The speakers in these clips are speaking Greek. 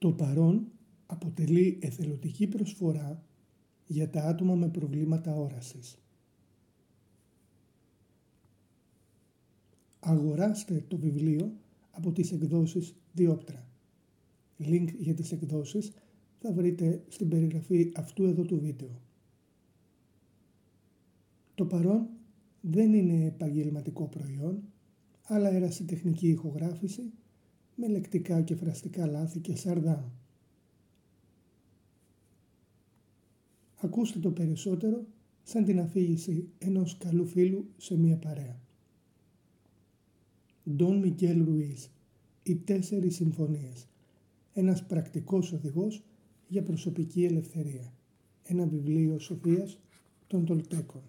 Το παρόν αποτελεί εθελοντική προσφορά για τα άτομα με προβλήματα όρασης. Αγοράστε το βιβλίο από τις εκδόσεις Διόπτρα. Link για τις εκδόσεις θα βρείτε στην περιγραφή αυτού εδώ του βίντεο. Το παρόν δεν είναι επαγγελματικό προϊόν, αλλά ερασιτεχνική ηχογράφηση με λεκτικά και φραστικά λάθη και σαρδάμ. Ακούστε το περισσότερο σαν την αφήγηση ενός καλού φίλου σε μία παρέα. Ντόν Μικέλ Ρουίζ «Οι τέσσερις συμφωνίες» ένας πρακτικός οδηγός για προσωπική ελευθερία. Ένα βιβλίο σοφίας των Τολτέκων.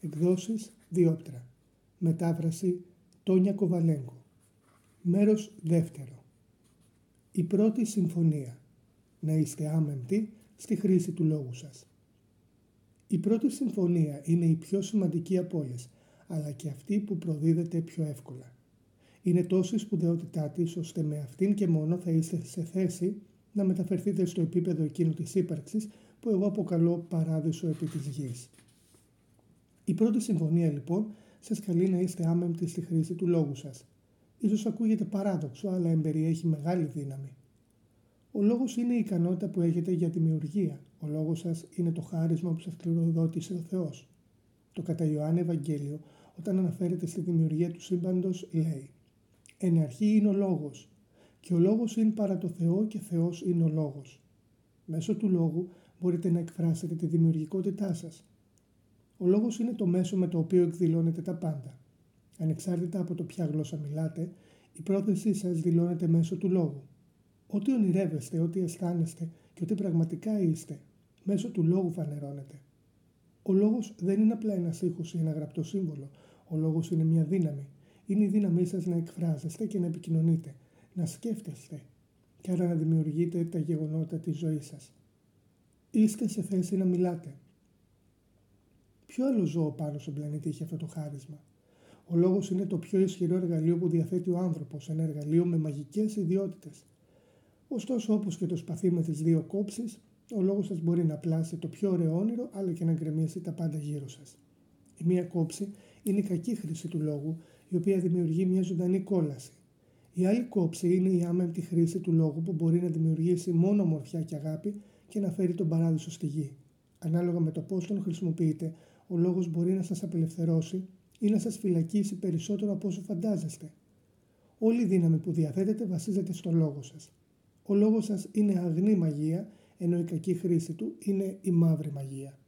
Εκδόσεις Διόπτρα. Μετάφραση Τόνια Κοβαλέγκο. Μέρος δεύτερο. Η πρώτη συμφωνία. Να είστε άμεμπτοι στη χρήση του λόγου σας. Η πρώτη συμφωνία είναι η πιο σημαντική από όλες, αλλά και αυτή που προδίδεται πιο εύκολα. Είναι τόσο η σπουδαιότητά της, ώστε με αυτήν και μόνο θα είστε σε θέση να μεταφερθείτε στο επίπεδο εκείνο της ύπαρξης που εγώ αποκαλώ παράδεισο επί της γης. Η πρώτη συμφωνία λοιπόν σας καλεί να είστε άμεμπτοι στη χρήση του λόγου σας. Ίσως ακούγεται παράδοξο, αλλά εμπεριέχει μεγάλη δύναμη. Ο λόγος είναι η ικανότητα που έχετε για δημιουργία. Ο λόγος σας είναι το χάρισμα που σας κληροδότησε ο Θεός. Το κατά Ιωάννη Ευαγγέλιο, όταν αναφέρεται στη δημιουργία του σύμπαντος, λέει «Εν αρχή είναι ο λόγος και ο λόγος είναι παρά το Θεό και Θεός είναι ο λόγος». Μέσω του λόγου μπορείτε να εκφράσετε τη δημιουργικότητά σας. Ο λόγος είναι το μέσο με το οποίο εκδηλώνετε τα πάντα. Ανεξάρτητα από το ποια γλώσσα μιλάτε, η πρόθεσή σας δηλώνεται μέσω του λόγου. Ό,τι ονειρεύεστε, ό,τι αισθάνεστε και ό,τι πραγματικά είστε, μέσω του λόγου φανερώνεται. Ο λόγος δεν είναι απλά ένας ήχος ή ένα γραπτό σύμβολο. Ο λόγος είναι μια δύναμη. Είναι η δύναμή σας να εκφράζεστε και να επικοινωνείτε, να σκέφτεστε και άρα να δημιουργείτε τα γεγονότα της ζωής σας. Είστε σε θέση να μιλάτε. Ποιο άλλο ζώο πάνω στον πλανήτη έχει αυτό το χάρισμα; Ο λόγος είναι το πιο ισχυρό εργαλείο που διαθέτει ο άνθρωπος, ένα εργαλείο με μαγικές ιδιότητες. Ωστόσο, όπως και το σπαθί με τις δύο κόψεις, ο λόγος σας μπορεί να πλάσει το πιο ωραίο όνειρο, αλλά και να γκρεμίσει τα πάντα γύρω σας. Η μία κόψη είναι η κακή χρήση του λόγου, η οποία δημιουργεί μια ζωντανή κόλαση. Η άλλη κόψη είναι η άμεμπτη χρήση του λόγου που μπορεί να δημιουργήσει μόνο ομορφιά και αγάπη και να φέρει τον παράδεισο στη γη. Ανάλογα με το πώς τον χρησιμοποιείτε, ο λόγος μπορεί να σας απελευθερώσει ή να σας φυλακίσει περισσότερο από όσο φαντάζεστε. Όλη η δύναμη που διαθέτετε βασίζεται στο λόγο σας. Ο λόγος σας είναι αγνή μαγεία, ενώ η κακή χρήση του είναι η μαύρη μαγεία.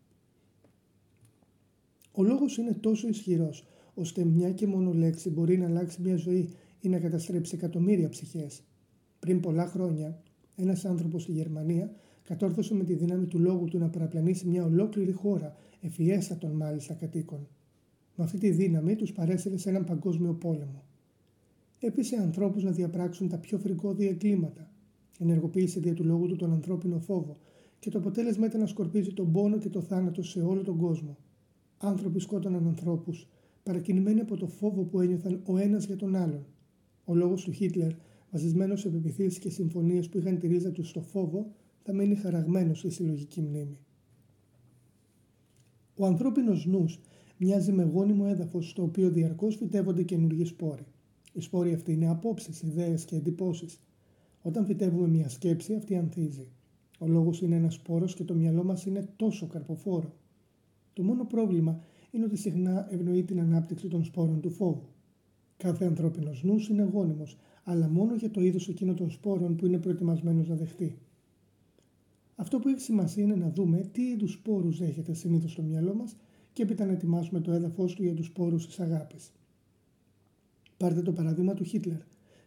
Ο λόγος είναι τόσο ισχυρός, ώστε μια και μόνο λέξη μπορεί να αλλάξει μια ζωή ή να καταστρέψει εκατομμύρια ψυχές. Πριν πολλά χρόνια, ένας άνθρωπος στη Γερμανία κατόρθωσε με τη δύναμη του λόγου του να παραπλανήσει μια ολόκληρη χώρα, εφιέστατων μάλιστα κατοίκων. Με αυτή τη δύναμη τους παρέσυρε σε έναν παγκόσμιο πόλεμο. Έπεισε ανθρώπους να διαπράξουν τα πιο φρικόδια εγκλήματα. Ενεργοποίησε δια του λόγου του τον ανθρώπινο φόβο και το αποτέλεσμα ήταν να σκορπίζει τον πόνο και το θάνατο σε όλο τον κόσμο. Άνθρωποι σκότωναν ανθρώπους, παρακινημένοι από το φόβο που ένιωθαν ο ένας για τον άλλον. Ο λόγος του Χίτλερ, βασισμένος σε πεπιθήσεις και συμφωνίες που είχαν τη ρίζα τους στο φόβο, θα μείνει χαραγμένος στη συλλογική μνήμη. Ο ανθρώπινος νους μοιάζει με γόνιμο έδαφος στο οποίο διαρκώς φυτεύονται καινούργιοι σπόροι. Οι σπόροι αυτοί είναι απόψεις, ιδέες και εντυπώσεις. Όταν φυτεύουμε μια σκέψη, αυτή ανθίζει. Ο λόγος είναι ένας σπόρος και το μυαλό μας είναι τόσο καρποφόρο. Το μόνο πρόβλημα είναι ότι συχνά ευνοεί την ανάπτυξη των σπόρων του φόβου. Κάθε ανθρώπινος νους είναι γόνιμος, αλλά μόνο για το είδος εκείνων των σπόρων που είναι προετοιμασμένος να δεχτεί. Αυτό που έχει σημασία είναι να δούμε τι είδους σπόρους έχετε συνήθως στο μυαλό μας και έπειτα να ετοιμάσουμε το έδαφος του για τους σπόρους της αγάπης. Πάρτε το παράδειγμα του Χίτλερ.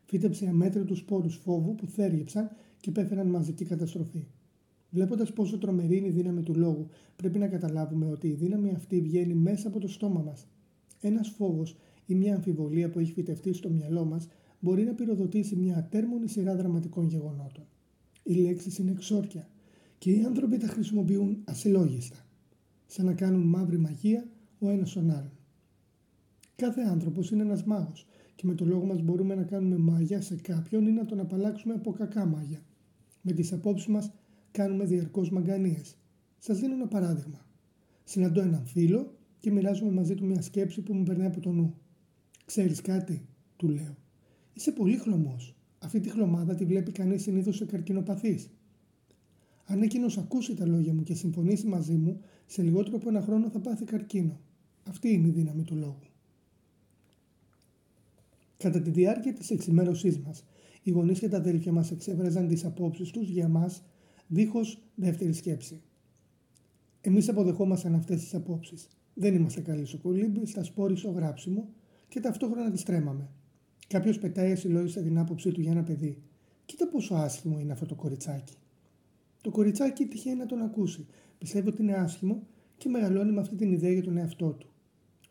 Φύτεψε αμέτρητους σπόρους φόβου που θέριεψαν και πέθαναν μαζική καταστροφή. Βλέποντας πόσο τρομερή είναι η δύναμη του λόγου, πρέπει να καταλάβουμε ότι η δύναμη αυτή βγαίνει μέσα από το στόμα μας. Ένας φόβος ή μια αμφιβολία που έχει φυτευτεί στο μυαλό μας μπορεί να πυροδοτήσει μια ατέρμονη σειρά δραματικών γεγονότων. Οι λέξεις είναι εξόρκια και οι άνθρωποι τα χρησιμοποιούν ασυλλόγιστα, σαν να κάνουν μαύρη μαγεία ο ένας τον άλλον. Κάθε άνθρωπος είναι ένας μάγος και με το λόγο μας μπορούμε να κάνουμε μάγια σε κάποιον ή να τον απαλλάξουμε από κακά μάγια. Με τις απόψεις μας κάνουμε διαρκώς μαγκανίες. Σας δίνω ένα παράδειγμα. Συναντώ έναν φίλο και μοιράζομαι μαζί του μια σκέψη που μου περνάει από το νου. Ξέρεις κάτι, του λέω. Είσαι πολύ χλωμός. Αυτή τη χλωμάδα τη βλέπει κανείς συνήθως σε καρκινοπαθείς. Αν εκείνος ακούσει τα λόγια μου και συμφωνήσει μαζί μου, σε λιγότερο από ένα χρόνο θα πάθει καρκίνο. Αυτή είναι η δύναμη του λόγου. Κατά τη διάρκεια της εξημέρωσής μας, οι γονείς και τα αδέλφια μας εξέφραζαν τις απόψεις τους για μα, δίχως δεύτερη σκέψη. Εμείς αποδεχόμασταν αυτές τις απόψεις. Δεν είμαστε καλοί στο κολύμπι, στα σπόρι στο γράψιμο και ταυτόχρονα τις τρέμαμε. Κάποιος πετάει ασυλλόγιστα την άποψή του για ένα παιδί. Κοίτα πόσο άσχημο είναι αυτό το κοριτσάκι. Το κοριτσάκι τυχαίνει να τον ακούσει. Πιστεύει ότι είναι άσχημο και μεγαλώνει με αυτή την ιδέα για τον εαυτό του.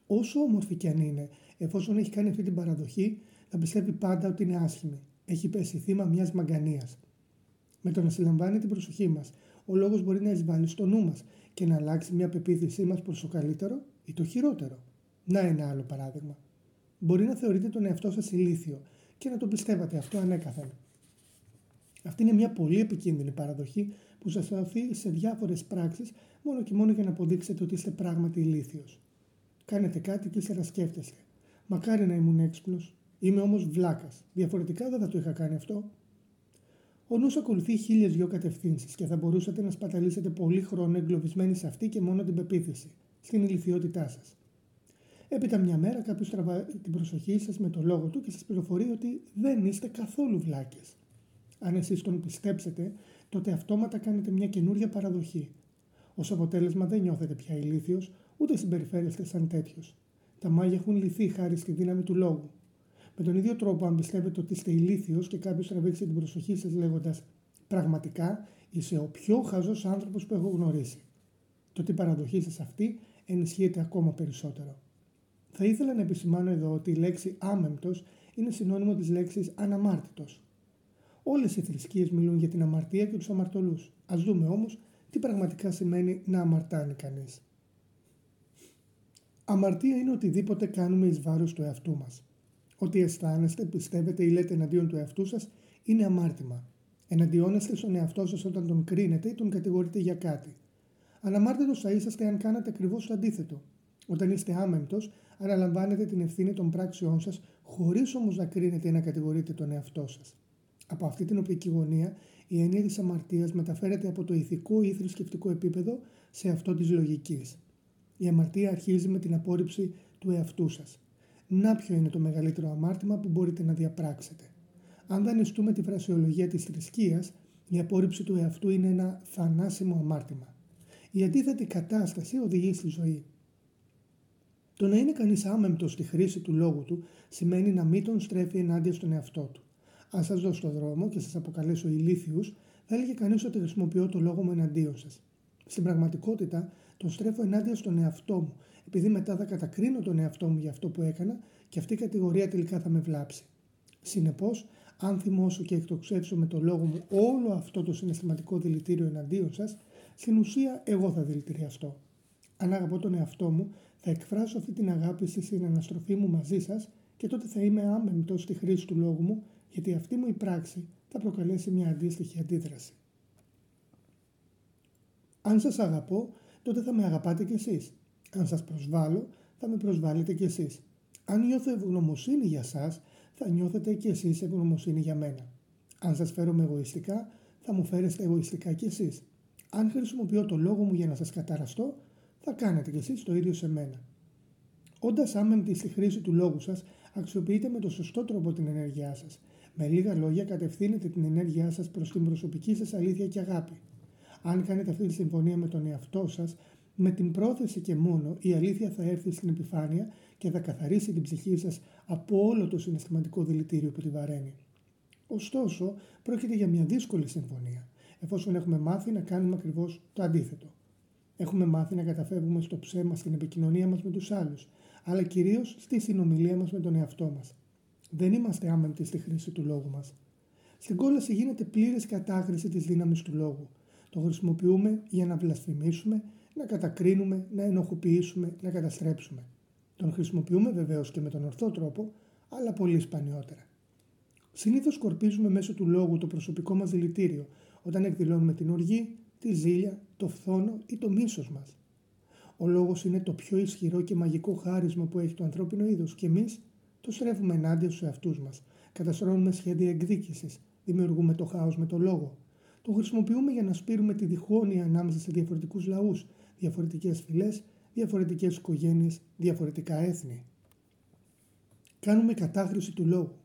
Όσο όμορφη κι αν είναι, εφόσον έχει κάνει αυτή την παραδοχή, θα πιστεύει πάντα ότι είναι άσχημη. Έχει πέσει θύμα μιας μαγκανίας. Με το να συλλαμβάνει την προσοχή μας, ο λόγος μπορεί να εισβάλλει στο νου μας και να αλλάξει μια πεποίθησή μας προς το καλύτερο ή το χειρότερο. Να ένα άλλο παράδειγμα. Μπορεί να θεωρείτε τον εαυτό σας ηλίθιο και να το πιστεύατε αυτό ανέκαθεν. Αυτή είναι μια πολύ επικίνδυνη παραδοχή που σας οθεί σε διάφορες πράξεις μόνο και μόνο για να αποδείξετε ότι είστε πράγματι ηλίθιος. Κάνετε κάτι και ύστερα σκέφτεστε. Μακάρι να ήμουν έξυπνος. Είμαι όμως βλάκας. Διαφορετικά δεν θα το είχα κάνει αυτό. Ο νους ακολουθεί χίλιες δυο κατευθύνσεις και θα μπορούσατε να σπαταλήσετε πολύ χρόνο εγκλωβισμένοι σε αυτή και μόνο την πεποίθηση, στην ηλικιότητά σας. Έπειτα μια μέρα κάποιος τραβά την προσοχή σας με το λόγο του και σας πληροφορεί ότι δεν είστε καθόλου βλάκες. Αν εσείς τον πιστέψετε, τότε αυτόματα κάνετε μια καινούρια παραδοχή. Ω αποτέλεσμα δεν νιώθετε πια ηλίθιος, ούτε συμπεριφέρεστε σαν τέτοιος. Τα μάγια έχουν λυθεί χάρη στη δύναμη του λόγου. Με τον ίδιο τρόπο, αν πιστεύετε ότι είστε ηλίθιος και κάποιος τραβήξει την προσοχή σας λέγοντας Πραγματικά είσαι ο πιο χαζός άνθρωπος που έχω γνωρίσει. Τότε η παραδοχή σας αυτή ενισχύεται ακόμα περισσότερο. Θα ήθελα να επισημάνω εδώ ότι η λέξη άμεμπτος είναι συνώνυμο της λέξης αναμάρτητος. Όλες οι θρησκείες μιλούν για την αμαρτία και τους αμαρτωλούς. Α δούμε όμως τι πραγματικά σημαίνει να αμαρτάνει κανείς. Αμαρτία είναι οτιδήποτε κάνουμε εις βάρος του εαυτού μας. Ό,τι αισθάνεστε, πιστεύετε ή λέτε εναντίον του εαυτού σας είναι αμάρτημα. Εναντιώνεστε στον εαυτό σας όταν τον κρίνετε ή τον κατηγορείτε για κάτι. Αναμάρτητος θα είσαστε αν κάνατε ακριβώς το αντίθετο. Όταν είστε άμεμπτος, αναλαμβάνετε την ευθύνη των πράξεών σας χωρίς όμως να κρίνετε ή να κατηγορείτε τον εαυτό σας. Από αυτή την οπτική γωνία, η έννοια της αμαρτίας μεταφέρεται από το ηθικό ή θρησκευτικό επίπεδο σε αυτό της λογικής. Η αμαρτία αρχίζει με την απόρριψη του εαυτού σας. Να ποιο είναι το μεγαλύτερο αμάρτημα που μπορείτε να διαπράξετε. Αν δανειστούμε τη φρασιολογία της θρησκείας, η απόρριψη του εαυτού είναι ένα θανάσιμο αμάρτημα. Η αντίθετη κατάσταση οδηγεί στη ζωή. Το να είναι κανείς άμεμπτος στη χρήση του λόγου του σημαίνει να μην τον στρέφει ενάντια στον εαυτό του. Αν σας δώσω το δρόμο και σας αποκαλέσω ηλίθιους, θα έλεγε κανείς ότι χρησιμοποιώ το λόγο μου εναντίον σας. Στην πραγματικότητα, τον στρέφω ενάντια στον εαυτό μου, επειδή μετά θα κατακρίνω τον εαυτό μου για αυτό που έκανα και αυτή η κατηγορία τελικά θα με βλάψει. Συνεπώς, αν θυμώσω και εκτοξεύσω με το λόγο μου όλο αυτό το συναισθηματικό δηλητήριο εναντίον σας, στην ουσία εγώ θα δηλητηριαστώ. Αν αγαπώ τον εαυτό μου, θα εκφράσω αυτή την αγάπη στη συναναστροφή μου μαζί σας και τότε θα είμαι άμεμπτος στη χρήση του λόγου μου γιατί αυτή μου η πράξη θα προκαλέσει μια αντίστοιχη αντίδραση. Αν σας αγαπώ, τότε θα με αγαπάτε κι εσείς. Αν σας προσβάλλω, θα με προσβάλλετε κι εσείς. Αν νιώθω ευγνωμοσύνη για σας, θα νιώθετε κι εσείς ευγνωμοσύνη για μένα. Αν σας φέρομαι εγωιστικά, θα μου φέρεστε εγωιστικά κι εσείς. Αν χρησιμοποιώ το λόγο μου για να σας καταραστώ, θα κάνετε κι εσείς το ίδιο σε μένα. Όντας άμεμπτοι στη χρήση του λόγου σας, αξιοποιείτε με το σωστό τρόπο την ενέργειά σας με λίγα λόγια, κατευθύνετε την ενέργειά σας προς την προσωπική σας αλήθεια και αγάπη. Αν κάνετε αυτή τη συμφωνία με τον εαυτό σας, με την πρόθεση και μόνο, η αλήθεια θα έρθει στην επιφάνεια και θα καθαρίσει την ψυχή σας από όλο το συναισθηματικό δηλητήριο που τη βαραίνει. Ωστόσο, πρόκειται για μια δύσκολη συμφωνία, εφόσον έχουμε μάθει να κάνουμε ακριβώς το αντίθετο. Έχουμε μάθει να καταφεύγουμε στο ψέμα στην επικοινωνία μας με τους άλλους, αλλά κυρίως στη συνομιλία μας με τον εαυτό μας. Δεν είμαστε άμεμπτοι στη χρήση του λόγου μας. Στην κόλαση γίνεται πλήρης κατάχρηση της δύναμης του λόγου. Το χρησιμοποιούμε για να βλασφημίσουμε, να κατακρίνουμε, να ενοχοποιήσουμε, να καταστρέψουμε. Τον χρησιμοποιούμε βεβαίως και με τον ορθό τρόπο, αλλά πολύ σπανιότερα. Συνήθως σκορπίζουμε μέσω του λόγου το προσωπικό μας δηλητήριο, όταν εκδηλώνουμε την οργή, τη ζήλια, το φθόνο ή το μίσος μας. Ο λόγος είναι το πιο ισχυρό και μαγικό χάρισμα που έχει το ανθρώπινο είδος και εμείς το στρέφουμε ενάντια στους εαυτούς μας. Καταστρώνουμε σχέδια εκδίκησης, δημιουργούμε το χάος με το λόγο. Το χρησιμοποιούμε για να σπείρουμε τη διχόνοια ανάμεσα σε διαφορετικούς λαούς, διαφορετικές φυλές, διαφορετικές οικογένειες, διαφορετικά έθνη. Κάνουμε κατάχρηση του λόγου.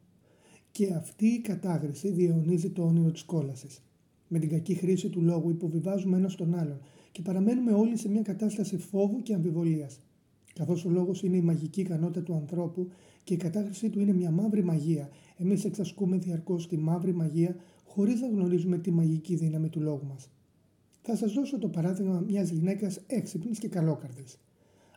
Και αυτή η κατάχρηση διαιωνίζει το όνειρο της κόλασης. Με την κακή χρήση του λόγου υποβιβάζουμε ένα τον άλλον και παραμένουμε όλοι σε μια κατάσταση φόβου και αμφιβολίας. Καθώς ο λόγος είναι η μαγική ικανότητα του ανθρώπου και η κατάχρησή του είναι μια μαύρη μαγεία, εμείς εξασκούμε διαρκώς τη μαύρη μαγεία χωρίς να γνωρίζουμε τη μαγική δύναμη του λόγου μας. Θα σας δώσω το παράδειγμα μιας γυναίκας έξυπνης και καλόκαρδης.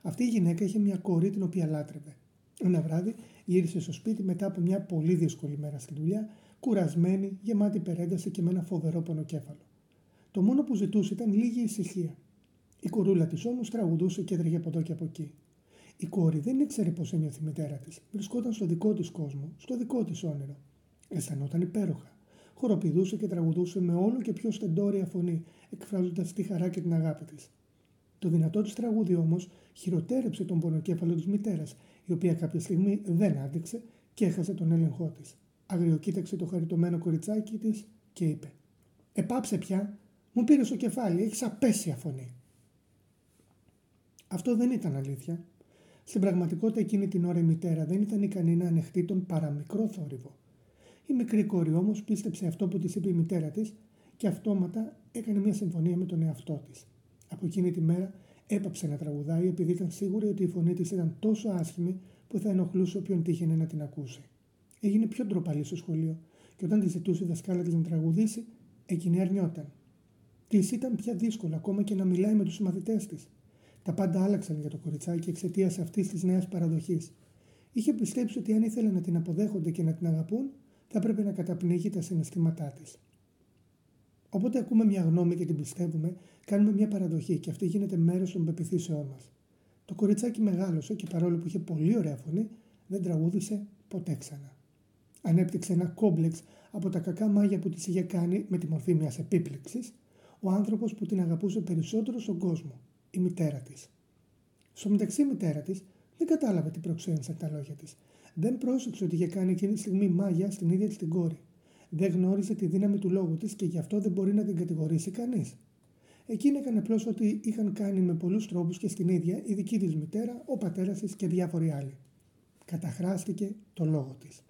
Αυτή η γυναίκα είχε μια κόρη την οποία λάτρευε. Ένα βράδυ γύρισε στο σπίτι μετά από μια πολύ δύσκολη μέρα στη δουλειά, κουρασμένη, γεμάτη υπερένταση και με ένα φοβερό πονοκέφαλο. Το μόνο που ζητούσε ήταν λίγη ησυχία. Η κορούλα της όμως τραγουδούσε και έτρεχε από εδώ και από εκεί. Η κόρη δεν ήξερε πώς ένιωθε η μητέρα της. Βρισκόταν στο δικό της κόσμο, στο δικό της όνειρο. Αισθανόταν υπέροχα. Χοροπηδούσε και τραγουδούσε με όλο και πιο στεντόρια φωνή, εκφράζοντας τη χαρά και την αγάπη της. Το δυνατό της τραγούδι όμως χειροτέρεψε τον πονοκέφαλο της μητέρας, η οποία κάποια στιγμή δεν άντεξε και έχασε τον έλεγχό της. Αγριοκοίταξε το χαριτωμένο κοριτσάκι της και είπε: Επάψε πια, μου πήρες στο κεφάλι, έχεις απέσια φωνή. Αυτό δεν ήταν αλήθεια. Στην πραγματικότητα εκείνη την ώρα η μητέρα δεν ήταν ικανή να ανεχτεί τον παραμικρό θόρυβο. Η μικρή κόρη όμως πίστεψε αυτό που της είπε η μητέρα της και αυτόματα έκανε μια συμφωνία με τον εαυτό της. Από εκείνη τη μέρα έπαψε να τραγουδάει επειδή ήταν σίγουρη ότι η φωνή της ήταν τόσο άσχημη που θα ενοχλούσε όποιον τύχαινε να την ακούσει. Έγινε πιο ντροπαλή στο σχολείο και όταν της ζητούσε η δασκάλα της να τραγουδήσει, εκείνη αρνιόταν. Της ήταν πια δύσκολο ακόμα και να μιλάει με τους μαθητές της. Τα πάντα άλλαξαν για το κοριτσάκι εξαιτίας αυτής της νέας παραδοχής. Είχε πιστέψει ότι αν ήθελε να την αποδέχονται και να την αγαπούν, θα έπρεπε να καταπνίγει τα συναισθήματά της. Όποτε ακούμε μια γνώμη και την πιστεύουμε, κάνουμε μια παραδοχή και αυτή γίνεται μέρος των πεπιθήσεών μας. Το κοριτσάκι μεγάλωσε και παρόλο που είχε πολύ ωραία φωνή, δεν τραγούδησε ποτέ ξανά. Ανέπτυξε ένα κόμπλεξ από τα κακά μάγια που της είχε κάνει με τη μορφή μιας επίπληξη, ο άνθρωπος που την αγαπούσε περισσότερο στον κόσμο, η μητέρα της. Στο μεταξύ, η μητέρα της δεν κατάλαβε τι προξένησαν τα λόγια της. Δεν πρόσεξε ότι είχε κάνει εκείνη τη στιγμή μάγια στην ίδια της την κόρη. Δεν γνώριζε τη δύναμη του λόγου της και γι' αυτό δεν μπορεί να την κατηγορήσει κανείς. Εκείνη έκανε απλώς ότι είχαν κάνει με πολλούς τρόπους και στην ίδια η δική της μητέρα, ο πατέρας της και διάφοροι άλλοι. Καταχράστηκε το λόγο της.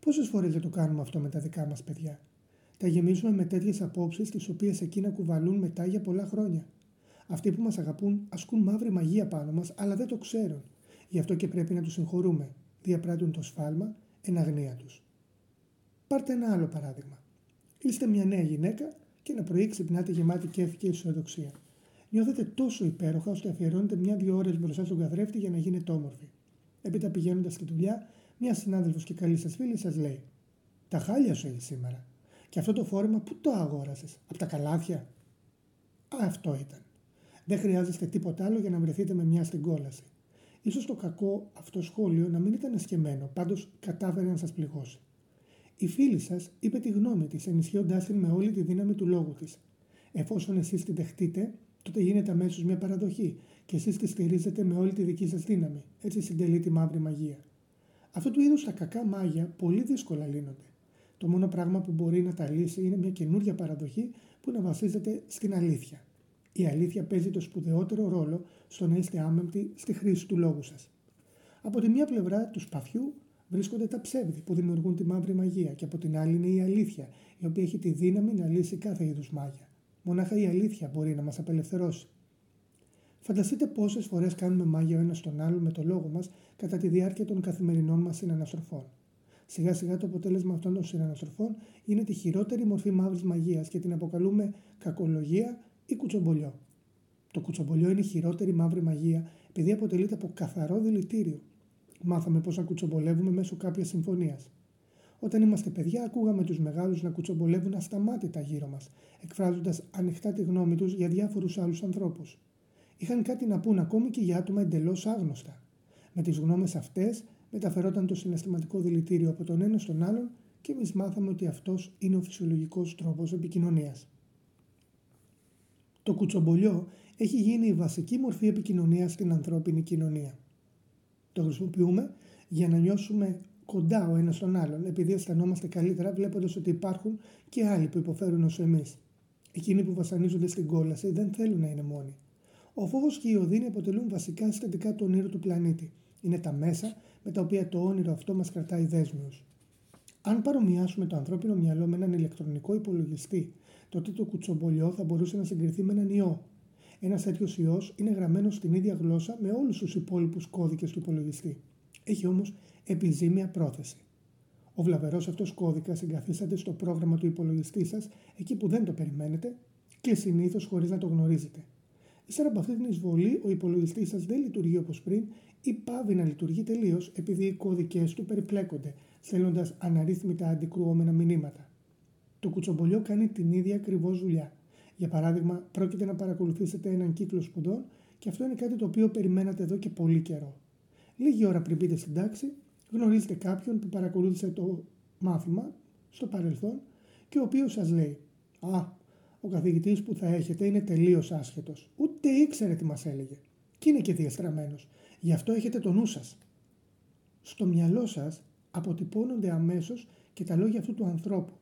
Πόσες φορές δεν το κάνουμε αυτό με τα δικά μας παιδιά; Τα γεμίζουμε με τέτοιες απόψεις, τις οποίες εκείνα κουβαλούν μετά για πολλά χρόνια. Αυτοί που μας αγαπούν ασκούν μαύρη μαγεία πάνω μας, αλλά δεν το ξέρουν. Γι' αυτό και πρέπει να τους συγχωρούμε. Διαπράττουν το σφάλμα εν αγνία τους. Πάρτε ένα άλλο παράδειγμα. Είστε μια νέα γυναίκα και ένα πρωί ξυπνάτε γεμάτη κέφι και αισιοδοξία. Νιώθετε τόσο υπέροχα ώστε αφιερώνετε μια-δύο ώρες μπροστά στον καθρέφτη για να γίνετε όμορφοι. Έπειτα πηγαίνοντας στη δουλειά, μια συνάδελφος και καλή σας φίλη σας λέει: Τα χάλια σου έχεις σήμερα. Και αυτό το φόρεμα που το αγόρασες, από τα καλάθια; Α, αυτό ήταν. Δεν χρειάζεστε τίποτα άλλο για να βρεθείτε με μια στην κόλαση. σω το κακό αυτό σχόλιο να μην ήταν εσκεμμένο, πάντως κατάφερε να σας πληγώσει. Η φίλη σας είπε τη γνώμη της, ενισχύοντάς την με όλη τη δύναμη του λόγου της. Εφόσον εσείς τη δεχτείτε, τότε γίνεται αμέσως μια παραδοχή και εσείς τη στηρίζετε με όλη τη δική σας δύναμη. Έτσι συντελεί τη μαύρη μαγεία. Αυτού του είδους τα κακά μάγια πολύ δύσκολα λύνονται. Το μόνο πράγμα που μπορεί να τα λύσει είναι μια καινούργια παραδοχή που να βασίζεται στην αλήθεια. Η αλήθεια παίζει το σπουδαιότερο ρόλο στο να είστε άμεμπτοι στη χρήση του λόγου σας. Από τη μία πλευρά του σπαθιού βρίσκονται τα ψεύδη που δημιουργούν τη μαύρη μαγεία και από την άλλη είναι η αλήθεια, η οποία έχει τη δύναμη να λύσει κάθε είδους μάγια. Μονάχα η αλήθεια μπορεί να μας απελευθερώσει. Φανταστείτε πόσες φορές κάνουμε μάγια ο ένας τον άλλον με το λόγο μας κατά τη διάρκεια των καθημερινών μας συναναστροφών. Σιγά σιγά το αποτέλεσμα αυτών των συναναστροφών είναι τη χειρότερη μορφή μαύρης μαγείας και την αποκαλούμε κακολογία ή κουτσομπολιό. Το κουτσομπολιό είναι η χειρότερη μαύρη μαγεία επειδή αποτελείται από καθαρό δηλητήριο. Μάθαμε πώς να κουτσομπολεύουμε μέσω κάποιας συμφωνίας. Όταν είμαστε παιδιά, ακούγαμε τους μεγάλους να κουτσομπολεύουν ασταμάτητα γύρω μας, εκφράζοντας ανοιχτά τη γνώμη τους για διάφορους άλλους ανθρώπους. Είχαν κάτι να πούν ακόμη και για άτομα εντελώς άγνωστα. Με τις γνώμες αυτές μεταφερόταν το συναισθηματικό δηλητήριο από τον ένα στον άλλον και εμείς μάθαμε ότι αυτός είναι ο φυσιολογικός τρόπος επικοινωνίας. Το κουτσομπολιό έχει γίνει η βασική μορφή επικοινωνίας στην ανθρώπινη κοινωνία. Το χρησιμοποιούμε για να νιώσουμε κοντά ο ένας στον άλλον, επειδή αισθανόμαστε καλύτερα βλέποντας ότι υπάρχουν και άλλοι που υποφέρουν όσο εμείς. Εκείνοι που βασανίζονται στην κόλαση δεν θέλουν να είναι μόνοι. Ο φόβος και η οδύνη αποτελούν βασικά συστατικά του όνειρου του πλανήτη. Είναι τα μέσα με τα οποία το όνειρο αυτό μας κρατάει δέσμιου. Αν παρομοιάσουμε το ανθρώπινο μυαλό με έναν ηλεκτρονικό υπολογιστή, τότε το κουτσομπολιό θα μπορούσε να συγκριθεί με έναν ιό. Ένας τέτοιος ιός είναι γραμμένος στην ίδια γλώσσα με όλους τους υπόλοιπους κώδικες του υπολογιστή. Έχει όμως επιζήμια πρόθεση. Ο βλαβερός αυτός κώδικας εγκαθίσταται στο πρόγραμμα του υπολογιστή σας εκεί που δεν το περιμένετε και συνήθως χωρίς να το γνωρίζετε. Ύστερα από αυτή την εισβολή, ο υπολογιστής σας δεν λειτουργεί όπως πριν ή πάβει να λειτουργεί τελείως επειδή οι κώδικές του περιπλέκονται, στέλνοντας αναρρύθμιτα αντικρουόμενα μηνύματα. Το κουτσομπολιό κάνει την ίδια ακριβώς δουλειά. Για παράδειγμα, πρόκειται να παρακολουθήσετε έναν κύκλο σπουδών και αυτό είναι κάτι το οποίο περιμένατε εδώ και πολύ καιρό. Λίγη ώρα πριν μπείτε στην τάξη, γνωρίζετε κάποιον που παρακολούθησε το μάθημα στο παρελθόν και ο οποίος σας λέει «Α, ο καθηγητής που θα έχετε είναι τελείως άσχετος. Ούτε ήξερε τι μας έλεγε. Και είναι και διαστραμμένος. Γι' αυτό έχετε το νου σας. Στο μυαλό σας αποτυπώνονται αμέσως και τα λόγια αυτού του ανθρώπου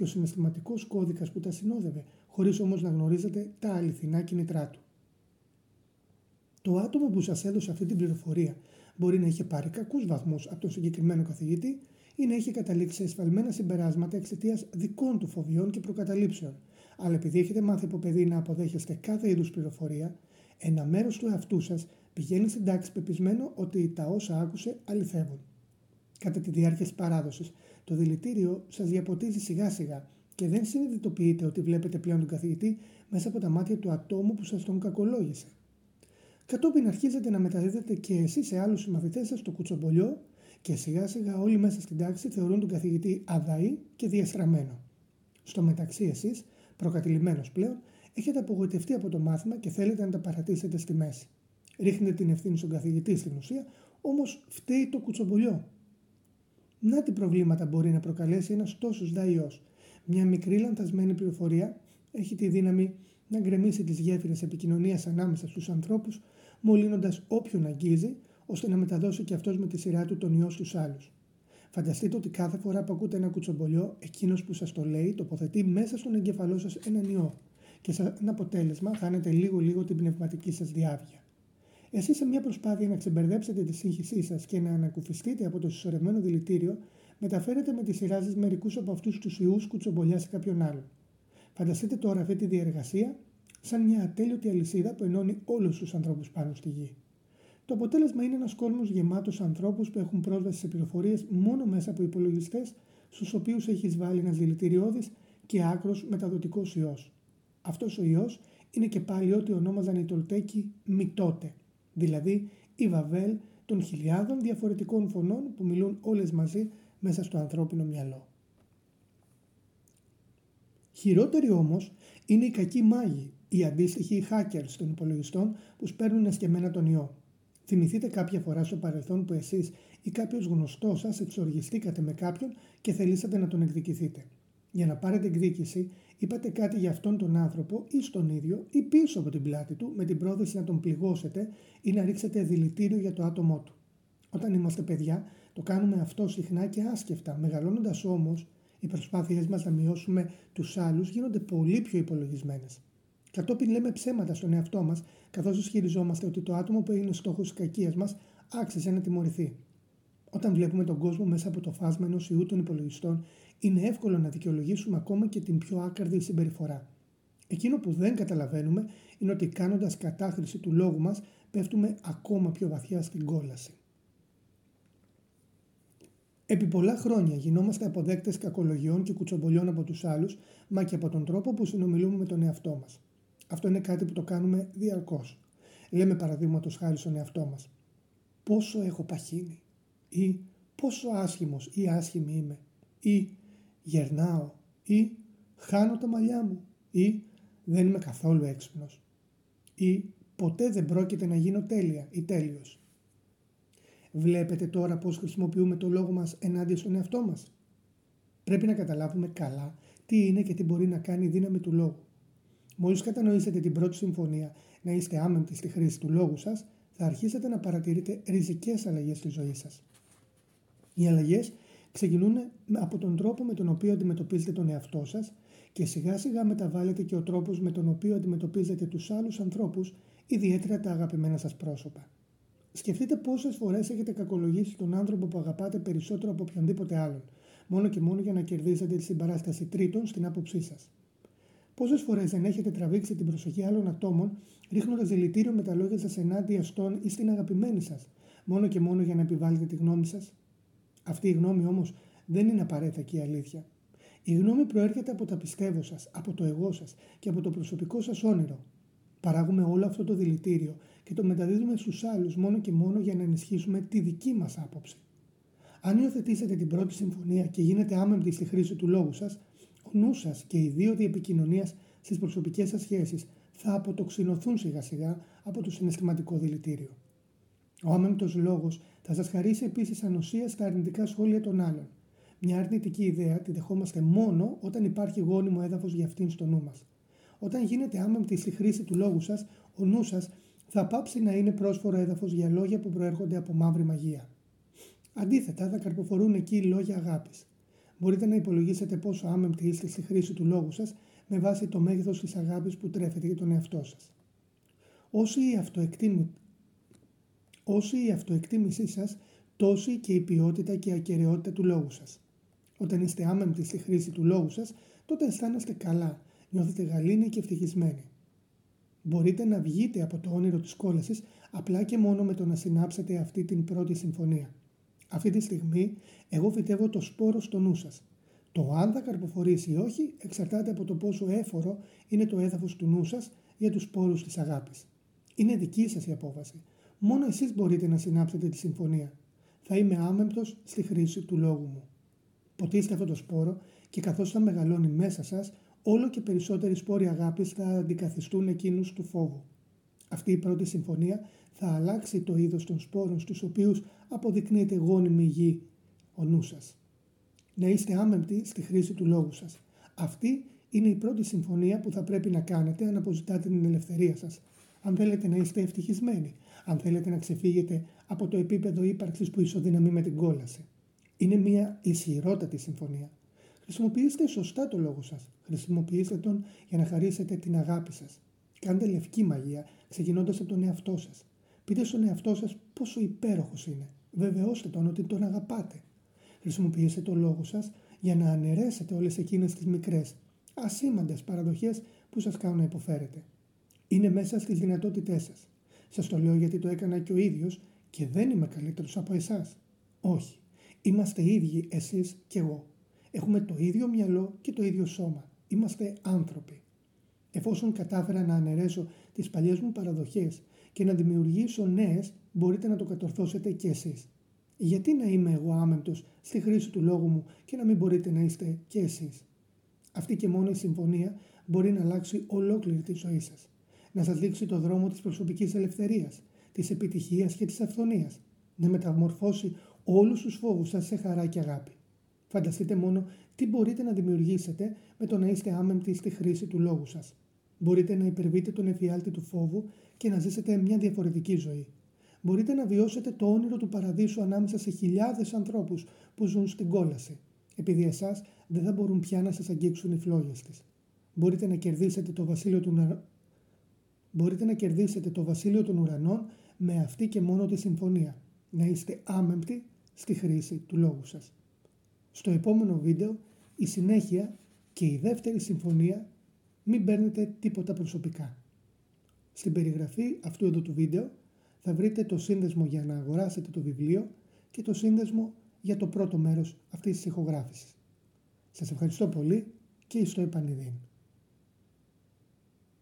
και ο συναισθηματικός κώδικας που τα συνόδευε, χωρίς όμως να γνωρίζετε τα αληθινά κινητρά του. Το άτομο που σας έδωσε αυτή την πληροφορία μπορεί να είχε πάρει κακούς βαθμούς από τον συγκεκριμένο καθηγητή ή να είχε καταλήξει σε εσφαλμένα συμπεράσματα εξαιτίας δικών του φοβιών και προκαταλήψεων, αλλά επειδή έχετε μάθει από παιδί να αποδέχεστε κάθε είδους πληροφορία, ένα μέρος του εαυτού σας πηγαίνει στην τάξη πεπισμένο ότι τα όσα άκουσε αληθεύουν. Κατά τη διάρκεια της παράδοσης, το δηλητήριο σας διαποτίζει σιγά σιγά και δεν συνειδητοποιείτε ότι βλέπετε πλέον τον καθηγητή μέσα από τα μάτια του ατόμου που σας τον κακολόγησε. Κατόπιν αρχίζετε να μεταδίδετε και εσείς σε άλλους συμμαθητές σας το κουτσομπολιό και σιγά σιγά όλοι μέσα στην τάξη θεωρούν τον καθηγητή αδαή και διαστραμμένο. Στο μεταξύ εσείς προκατηλημένος πλέον, έχετε απογοητευτεί από το μάθημα και θέλετε να τα παρατήσετε στη μέση. Ρίχνετε την ευθύνη στον καθηγητή στην ουσία, όμως φταίει το κουτσομπολιό. Να τι προβλήματα μπορεί να προκαλέσει ένας τόσος δαϊό. Μια μικρή λανθασμένη πληροφορία έχει τη δύναμη να γκρεμίσει τις γέφυρες επικοινωνίας ανάμεσα στους ανθρώπους, μολύνοντας όποιον αγγίζει, ώστε να μεταδώσει και αυτός με τη σειρά του τον ιό στους άλλους. Φανταστείτε ότι κάθε φορά που ακούτε ένα κουτσομπολιό, εκείνος που σας το λέει τοποθετεί μέσα στον εγκεφαλό σας έναν ιό και σαν αποτέλεσμα χάνετε λίγο-λίγο την πνευματική σας διάβγεια. Εσείς, σε μια προσπάθεια να ξεμπερδέψετε τη σύγχυσή σας και να ανακουφιστείτε από το συσσωρευμένο δηλητήριο, μεταφέρετε με τη σειρά σας μερικούς από αυτούς τους ιούς κουτσομπολιά σε κάποιον άλλον. Φανταστείτε τώρα αυτή τη διεργασία σαν μια ατέλειωτη αλυσίδα που ενώνει όλους τους ανθρώπους πάνω στη γη. Το αποτέλεσμα είναι ένας κόσμος γεμάτος ανθρώπους που έχουν πρόσβαση σε πληροφορίες μόνο μέσα από υπολογιστές, στους οποίους έχει βάλει ένας δηλητηριώδης και άκρος μεταδοτικός ιός. Αυτός ο ιός είναι και πάλι ό,τι ονόμαζαν οι Τολτέκοι μητότε, δηλαδή η βαβέλ των χιλιάδων διαφορετικών φωνών που μιλούν όλες μαζί μέσα στο ανθρώπινο μυαλό. Χειρότεροι όμως είναι οι κακοί μάγοι, οι αντίστοιχοι hackers των υπολογιστών που σπέρνουν εσκεμμένα τον ιό. Θυμηθείτε κάποια φορά στο παρελθόν που εσείς ή κάποιος γνωστός σας εξοργιστήκατε με κάποιον και θελήσατε να τον εκδικηθείτε. Για να πάρετε εκδίκηση, είπατε κάτι για αυτόν τον άνθρωπο ή στον ίδιο ή πίσω από την πλάτη του με την πρόθεση να τον πληγώσετε ή να ρίξετε δηλητήριο για το άτομό του. Όταν είμαστε παιδιά, το κάνουμε αυτό συχνά και άσκεφτα. Μεγαλώνοντας όμως, οι προσπάθειές μας να μειώσουμε τους άλλους γίνονται πολύ πιο υπολογισμένες. Κατόπιν λέμε ψέματα στον εαυτό μας, καθώς ισχυριζόμαστε ότι το άτομο που έγινε στόχος της κακίας μας άξιζε να τιμωρηθεί. Όταν βλέπουμε τον κόσμο μέσα από το φάσμα ενός ιού των υπολογιστών, είναι εύκολο να δικαιολογήσουμε ακόμα και την πιο άκαρδη συμπεριφορά. Εκείνο που δεν καταλαβαίνουμε είναι ότι κάνοντας κατάχρηση του λόγου μας, πέφτουμε ακόμα πιο βαθιά στην κόλαση. Επί πολλά χρόνια γινόμαστε αποδέκτες κακολογιών και κουτσομπολιών από τους άλλους, μα και από τον τρόπο που συνομιλούμε με τον εαυτό μας. Αυτό είναι κάτι που το κάνουμε διαρκώς. Λέμε παραδείγματος χάρη στον εαυτό μας. Πόσο έχω παχύνει ή πόσο άσχημος ή άσχημη είμαι ή γερνάω ή χάνω τα μαλλιά μου ή δεν είμαι καθόλου έξυπνος ή ποτέ δεν πρόκειται να γίνω τέλεια ή τέλειος. Βλέπετε τώρα πώς χρησιμοποιούμε το λόγο μας ενάντια στον εαυτό μας. Πρέπει να καταλάβουμε καλά τι είναι και τι μπορεί να κάνει η δύναμη του λόγου. Μόλις κατανοήσετε την πρώτη συμφωνία να είστε άμεμπτοι στη χρήση του λόγου σας, θα αρχίσετε να παρατηρείτε ριζικές αλλαγές στη ζωή σας. Οι αλλαγές ξεκινούν από τον τρόπο με τον οποίο αντιμετωπίζετε τον εαυτό σας και σιγά σιγά μεταβάλλεται και ο τρόπος με τον οποίο αντιμετωπίζετε τους άλλους ανθρώπους, ιδιαίτερα τα αγαπημένα σας πρόσωπα. Σκεφτείτε πόσες φορές έχετε κακολογήσει τον άνθρωπο που αγαπάτε περισσότερο από οποιονδήποτε άλλον, μόνο και μόνο για να κερδίσετε τη συμπαράσταση τρίτων στην άποψή σας. Πόσες φορές δεν έχετε τραβήξει την προσοχή άλλων ατόμων, ρίχνοντας δηλητήριο με τα λόγια σας ενάντια στον ή στην αγαπημένη σας, μόνο και μόνο για να επιβάλλετε τη γνώμη σας; Αυτή η γνώμη όμως δεν είναι απαραίτητα και η αλήθεια. Η γνώμη προέρχεται από τα πιστεύω σας, από το εγώ σας και από το προσωπικό σας όνειρο. Παράγουμε όλο αυτό το δηλητήριο και το μεταδίδουμε στους άλλους μόνο και μόνο για να ενισχύσουμε τη δική μας άποψη. Αν υιοθετήσετε την πρώτη συμφωνία και γίνετε άμεμπτοι στη χρήση του λόγου σας, ο νους σας και οι δίωδοι επικοινωνία στις προσωπικές σας σχέσεις θα αποτοξινωθούν σιγά σιγά από το συναισθηματικό δηλητήριο. Ο άμεμπτος λόγος θα σας χαρίσει επίσης ανοσίας στα αρνητικά σχόλια των άλλων. Μια αρνητική ιδέα τη δεχόμαστε μόνο όταν υπάρχει γόνιμο έδαφος για αυτήν στο νου μας. Όταν γίνετε άμεμπτοι στη χρήση του λόγου σας, ο νου σας θα πάψει να είναι πρόσφορο έδαφος για λόγια που προέρχονται από μαύρη μαγεία. Αντίθετα, θα καρποφορούν εκεί λόγια αγάπης. Μπορείτε να υπολογίσετε πόσο άμεμπτοι είστε στη χρήση του λόγου σας με βάση το μέγεθος της αγάπης που τρέφετε για τον εαυτό σας. Όσο η, αυτοεκτίμη... Όσο η αυτοεκτίμησή σας, τόση και η ποιότητα και η ακαιρεότητα του λόγου σας. Όταν είστε άμεμπτοι στη χρήση του λόγου σας, τότε αισθάνεστε καλά, νιώθετε γαλήνοι και ευτυχισμένοι. Μπορείτε να βγείτε από το όνειρο της κόλασης απλά και μόνο με το να συνάψετε αυτή την πρώτη συμφωνία. Αυτή τη στιγμή εγώ φυτεύω το σπόρο στο νου σας. Το αν θα καρποφορήσει ή όχι εξαρτάται από το πόσο έφορο είναι το έδαφος του νου σας για τους σπόρους της αγάπης. Είναι δική σας η απόφαση. Μόνο εσείς μπορείτε να συνάψετε τη συμφωνία. Θα είμαι άμεμπτος στη χρήση του λόγου μου. Ποτίστε αυτό το σπόρο και καθώς θα μεγαλώνει μέσα σας, όλο και περισσότεροι σπόροι αγάπης θα αντικαθιστούν εκείνους του φόβου. Αυτή η πρώτη συμφωνία θα αλλάξει το είδος των σπόρων στους οποίους αποδεικνύεται γόνιμη γη ο νους σας. Να είστε άμεμπτοι στη χρήση του λόγου σας. Αυτή είναι η πρώτη συμφωνία που θα πρέπει να κάνετε αν αποζητάτε την ελευθερία σας. Αν θέλετε να είστε ευτυχισμένοι, αν θέλετε να ξεφύγετε από το επίπεδο ύπαρξης που ισοδυναμεί με την κόλαση. Είναι μια ισχυρότατη συμφωνία. Χρησιμοποιήστε σωστά το λόγο σας. Χρησιμοποιήστε τον για να χαρίσετε την αγάπη σας. Κάντε λευκή μαγεία, ξεκινώντας από τον εαυτό σας. Πείτε στον εαυτό σας πόσο υπέροχος είναι. Βεβαιώστε τον ότι τον αγαπάτε. Χρησιμοποιήστε το λόγο σας για να αναιρέσετε όλες εκείνες τις μικρές, ασήμαντες παραδοχές που σας κάνουν να υποφέρετε. Είναι μέσα στις δυνατότητές σας. Σας το λέω γιατί το έκανα και ο ίδιος και δεν είμαι καλύτερος από εσάς. Όχι. Είμαστε ίδιοι εσείς και εγώ. Έχουμε το ίδιο μυαλό και το ίδιο σώμα. Είμαστε άνθρωποι. Εφόσον κατάφερα να αναιρέσω τις παλιές μου παραδοχές και να δημιουργήσω νέες, μπορείτε να το κατορθώσετε κι εσείς. Γιατί να είμαι εγώ άμεμπτος στη χρήση του λόγου μου και να μην μπορείτε να είστε κι εσείς. Αυτή και μόνο η συμφωνία μπορεί να αλλάξει ολόκληρη τη ζωή σας. Να σας δείξει το δρόμο της προσωπικής ελευθερίας, της επιτυχίας και της αυθονίας. Να μεταμορφώσει όλους τους φόβους σας σε χαρά και αγάπη. Φανταστείτε μόνο τι μπορείτε να δημιουργήσετε με το να είστε άμεμπτοι στη χρήση του λόγου σας. Μπορείτε να υπερβείτε τον εφιάλτη του φόβου και να ζήσετε μια διαφορετική ζωή. Μπορείτε να βιώσετε το όνειρο του παραδείσου ανάμεσα σε χιλιάδες ανθρώπους που ζουν στην κόλαση, επειδή εσάς δεν θα μπορούν πια να σας αγγίξουν οι φλόγες της. Μπορείτε να κερδίσετε το βασίλειο του Μπορείτε να κερδίσετε το βασίλειο των ουρανών με αυτή και μόνο τη συμφωνία. Να είστε άμεμπτοι στη χρήση του λόγου σας. Στο επόμενο βίντεο η συνέχεια και η δεύτερη συμφωνία μην παίρνετε τίποτα προσωπικά. Στην περιγραφή αυτού εδώ του βίντεο θα βρείτε το σύνδεσμο για να αγοράσετε το βιβλίο και το σύνδεσμο για το πρώτο μέρος αυτής της ηχογράφησης. Σας ευχαριστώ πολύ και στο επανειδήν.